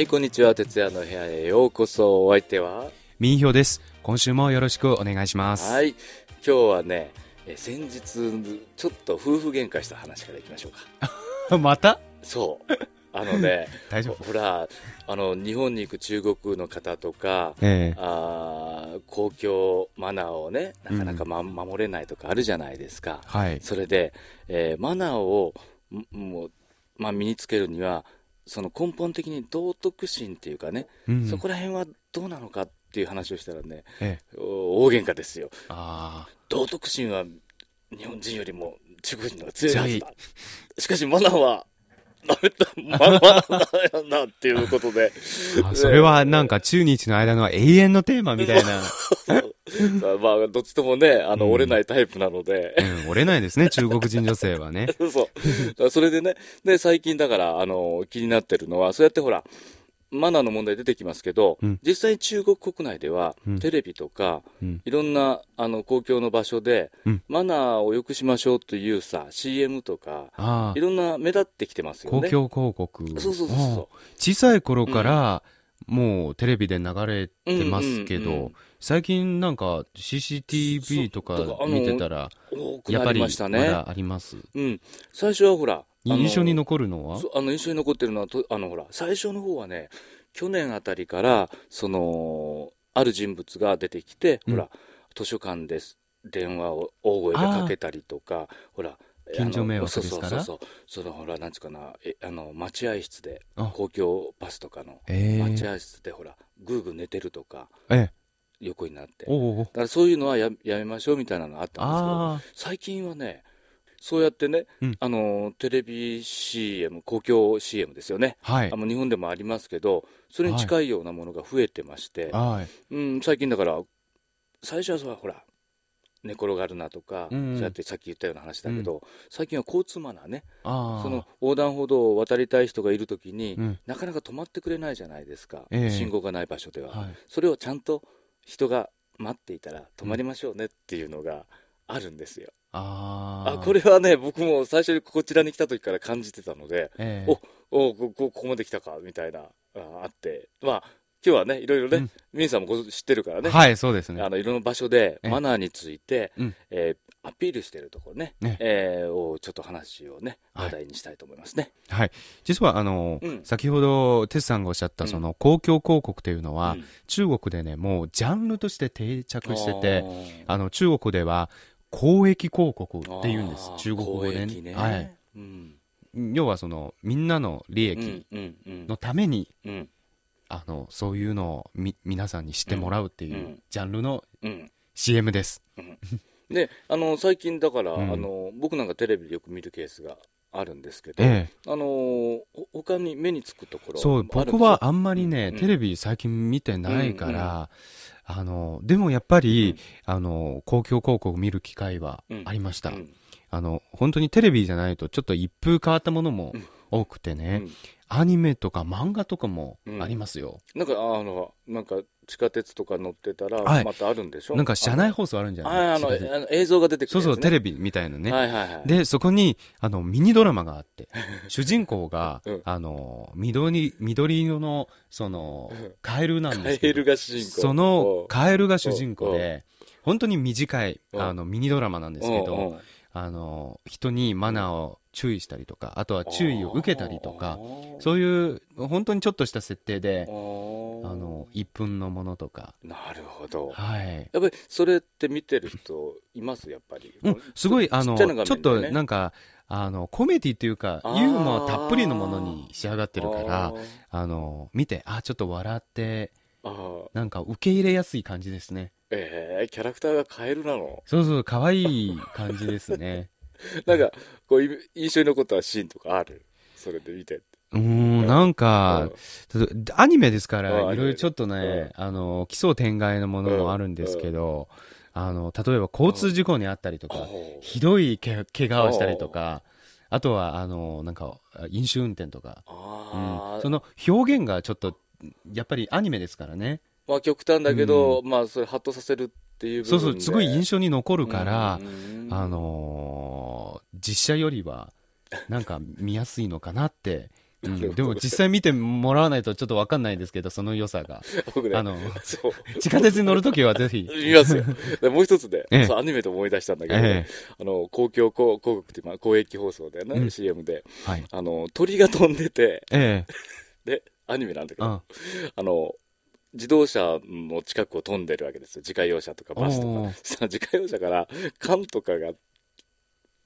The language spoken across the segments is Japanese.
はい、こんにちは。徹夜の部屋へようこそ。お相手は？民票です。今週もよろしくお願いします。はい。今日はね、え先日、ちょっと夫婦喧嘩した話からいきましょうか。また？そう。あのね、大丈夫？ほら、あの、日本に行く中国の方とか、ええあー公共マナーをね、なかなか、ま守れないとかあるじゃないですか。はい。それで、えーマナーをんもう、まあ、身につけるには、その根本的に道徳心っていうかね、うんそこら辺はどうなのかっていう話をしたらね、ええ。お大喧嘩ですよ。あ道徳心は日本人よりも中国人の方が強いはず強だ。しかしマナーはダメだ、マナーなっていうことで。それはなんか中日の間の永遠のテーマみたいな。まあ、どっちともね、あの、うん折れないタイプなので。うん、折れないですね、中国人女性はね。そう。それでね、で、最近だから、あの、気になってるのは、そうやってほら、マナーの問題出てきますけど、うん実際に中国国内では、うんテレビとか、うん。いろんな、あの、公共の場所で、うんマナーを良くしましょうというさ、CM とか、あいろんな目立ってきてますあ、よね。公共広告。そうそうそうそああ小さい頃から、もうテレビで流れてますけうんうんうんど、最近なんか CCTV とか見てたら、やっぱりりましたね。まだあります？うん。最初はほら、印象に残るのは？あの印象に残ってるのはとあのほら最初の方はね去年あたりからそのある人物が出てきて、うん。ほら図書館です電話を大声でかけたりとかほら近所迷惑ですから？そうそうそうそのほらなんつうかなえあの待合室であ。公共バスとかのええ。待合室でほらぐーぐー寝てるとかええ。横になって。だ。からそういうのはややめましょうみたいなのがあったんですけど。最近はねそうやってね、うんあのテレビ CM 公共 CM ですよねはいあ。の日本でもありますけどそれに近いようなものが増えてまして、はい。うん、最近だから最初はそうほら寝転がるなとか、うんうんそうやってさっき言ったような話だけど、最近は交通マナーねああ。その横断歩道を渡りたい人がいるときに、うん。なかなか止まってくれないじゃないですか、ええ信号がない場所では、はい。それをちゃんと人が待っていたら止まりましょうねっていうのがあるんですよ、ああ。あこれはね僕も最初にこちらに来た時から感じてたのでええ。おおここここまで来たかみたいなああって。まあ今日はねいろいろね、うん。ミンさんもご知ってるからね、はい、そうですね。あ。のいろんな場所でええ。マナーについて、うん。えーアピールしているところねね。えーをちょっと話をねはい。話題にしたいと思いますね、はい。実は、あの、うん。先ほど、テスさんがおっしゃった、その、公共広告というのは、うん。中国でね、もう、ジャンルとして定着してて、あの、中国では、公益広告って言うんです。中国語で公益ね。はい。うん。要は、その、みんなの利益うんうんうん。のために、うん。あの、そういうのをみ、皆さんに知ってもらうっていう、うんジャンルのうん。CM です。であの最近だから、うん。あの僕なんかテレビでよく見るケースがあるんですけど、ええ。あのほ他に目につくところそう、僕はあんまりね、うんテレビ最近見てないから、あの、でもやっぱり、あの、公共広告見る機会はありました。うん。あの、本当にテレビじゃないと、ちょっと一風変わったものもうん多くてね、うん。アニメとか漫画とかもありますよ。なんかあのなんか地下鉄とか乗ってたらはい。またあるんでしょ、なんか車内放送あるんじゃあない？あの地下鉄。あの映像が出てくるね、そうそう、テレレビみたいなね。はいはいはい。で、そこに、あの、ミニドラマがあって、主人公が、うん。あの、緑、緑色の、その、カエルなんカエですけどルが主人公。そのカエルが主人公で、本当に短い、う。んあの、ミニドラマなんですけうんうど、んあの、人にマナーを注意したりとか、あとは注意を受けたりとか、そういう、本当にちょっとした設定であ、の、1分のものとか、なるほど。はい。やっぱりそれって見てる人います？やっぱり、うん、すごい、あの、ちね。ちょっとなんか、あの、コメディっていうか、ユーモアたっぷりのものに仕上がってるからあ、の、見て、あ、ちょっと笑って、なんか受け入れやすい感じですね。えー、キャラクターがカエルなの？そうそう、可愛い感じですね。なんかこうい印象に残ったシーンとかある？それで見てうーん、なんか、アニメですかうんら、いろいろちょっとね、あの、奇想天外なものもあるんですけど、あの、例えば交通事故にあったりとか、ひどいけ怪我をしたりとか、あとは、あの、なんか、飲酒運転とか、うん。その表現がちょっと、やっぱりアニメですからね。まあ極端だけど、まあそれハッとさせるっていうそうそう、すごい印象に残るから、うん。あのー実写よりは、なんか見やすいのかなって。うん。でも実際見てもらわないとちょっとわかんないですけど、その良さが。僕ね、あの。地下鉄に乗るときはぜひ。見ますよ。でもう一つで、ええ。そうアニメで思い出したんだけど、えあの、公共広告っていう、まあ、公益放送でね、うん。CM で、えはい。あの、鳥が飛んでて、ええ。で、アニメなんだけど、ああの、自動車の近くを飛んでるわけですよ。自家用車とかバスとか。自家用車から缶とかが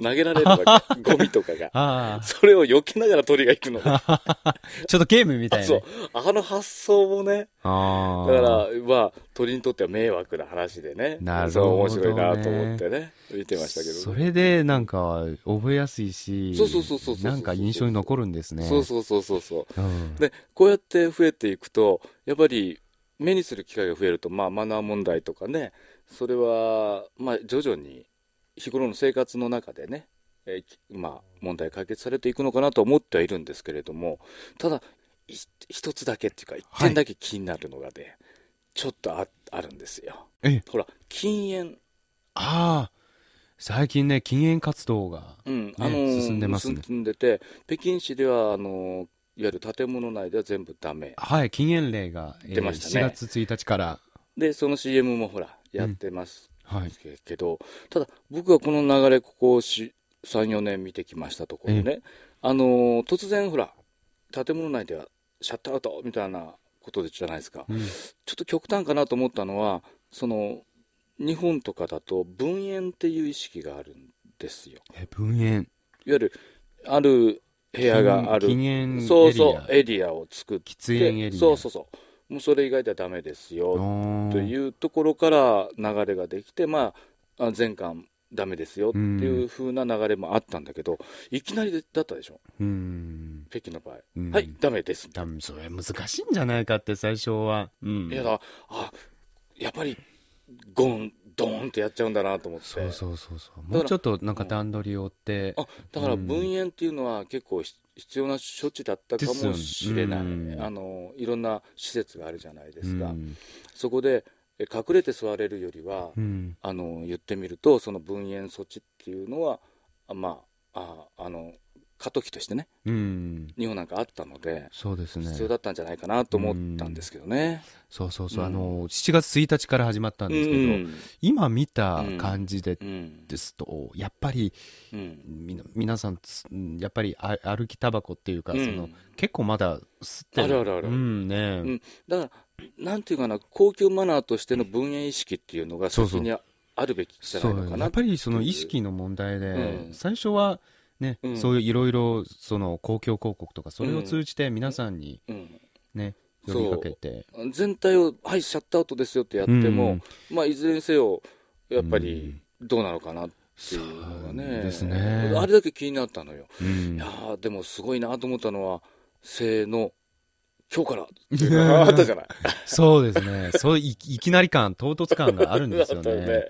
投げられるわけ。ゴミとかが。あそれを避けながら鳥が行くの。あ。ちょっとゲームみたいな。そう。あの発想もね。だから、まあ、鳥にとっては迷惑な話でね。なるほどね面白いなと思ってね、見てましたけど、ね。それでなんか覚えやすいし、そうそうそうそうそうなんか印象に残るんですね。そうそうそうそうそう。うん。で、こうやって増えていくと、やっぱり目にする機会が増えると、まあ、マナー問題とかね、それは、まあ、徐々に日頃の生活の中でね、えーきまあ、問題解決されていくのかなと思ってはいるんですけれども、ただ、い一つだけっていうか、一点だけ気になるのがね、ちょっとああるんですよ。えほら、禁煙。ああ。最近ね、禁煙活動が。うん、ねあのー進んでますね進んでて、北京市では、あのーいわゆる建物内では全部ダメ。はい、禁煙令が、えー出ましたね4月1日から。で、その CM もほら、やってますはい。けど、ただ、僕はこの流れ、ここし3、4年見てきましたところね、あのー突然、ほら、建物内ではシャットアウトみたいなことでじゃないですか、うんちょっと極端かなと思ったのは、その日本とかだと、分煙っていう意識があるんですよ。え、分煙。いわゆる、ある部屋がある、禁煙エリア。そうそう、エリアを作って、喫煙エリア。そうそうそう、もうそれ以外ではダメですよとう。いうところから流れができて、まあ、あ全館ダメですよっていう風な流れもあったんだけど、いきなりだったでしょ、うん。北京の場合。うんはい、ダメです。多分それ難しいんじゃないかって最初は。うん。いやだ、あやっぱり、ゴン、ドーンってやっちゃうんだなと思って。そうそうそうそう。らもうちょっとなんか段取りを追って。あだからうん分煙っていうのは結構ひ必要な処置だったかもしれない、うんあのいろんな施設があるじゃないですか、うんそこでえ隠れて座れるよりは、うん。あの言ってみるとその分煙措置っていうのはあまあああの過渡期としてねうん。日本なんかあったので、そうですね。必要だったんじゃないかなと思ったんですけどね。そうそうそう。うん。あの、7月1日から始まったんですけど、うん。今見た感じでうんですと、やっぱり、うん。みな皆さんやっぱりあ歩きタバコっていうか、うん。その結構まだ吸ってあるあるあるうんね、うん。だから、なんていうかな、高級マナーとしての分煙意識っていうのがそうそう。先にあるべきじゃないのかなやっぱりその意識の問題で、うん。最初はね、うん。そういういろいろその公共広告とか、それを通じて皆さんにうん。ね、そう呼びかけて。全体を、はい、シャットアウトですよってやっても、まあ、いずれにせよ、やっぱりどうなのかなっていうのがね、ですね。あれだけ気になったのよ。うん。いやーでもすごいなと思ったのは、せーの、今日からっていうのがあったじゃない。そうですね。そうい、いきなり感、唐突感があるんですよ あったね。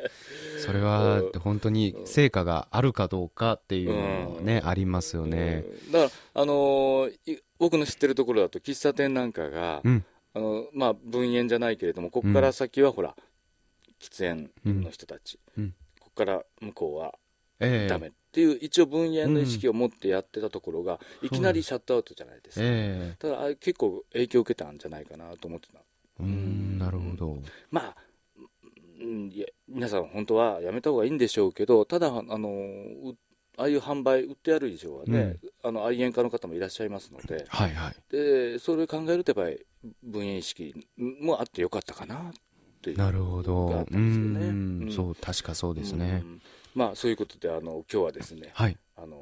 それはうん。本当に成果があるかどうかっていうのもね、うん。ありますよね。うん。だから、あのーい僕の知ってるところだと、喫茶店なんかが、うん。あのまあ、分煙じゃないけれども、ここから先はほら、喫煙の人たち、うん。ここから向こうはええ。ダメっていう、一応分煙の意識を持ってやってたところが、いきなりシャットアウトじゃないですか。えただ結構影響を受けたんじゃないかなと思ってた。えうん、なるほど。まあ、うんいや皆さん本当はやめた方がいいんでしょうけど、ただ、あのうああいう販売、売ってある以上はね、あの愛煙家の方もいらっしゃいますので、はいはい。でそれを考えると、やっぱり分煙意識もあってよかったかなっていうなるほど。うんうんそう、確かそうですねう。んまあ、そういうことで、あの今日はですね、はい。あの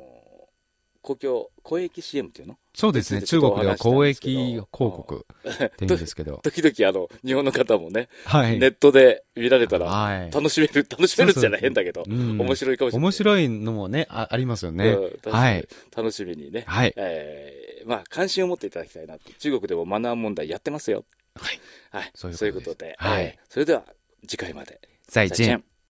公共、公益 CM っていうの？そうですね。中国では公益広告って言うんですけど。時々あの日本の方もね、はい。ネットで見られたらはい。楽しめる、楽しめるじゃない変だけど、うん面白いかもしれない。面白いのもね、あありますよねはい。楽しみにね、はい。えーまあ、関心を持っていただきたいなと。中国でもマナー問題やってますよ。はい。はい。そういうことですそういうことで。はいえーそれでは、次回まで。再见。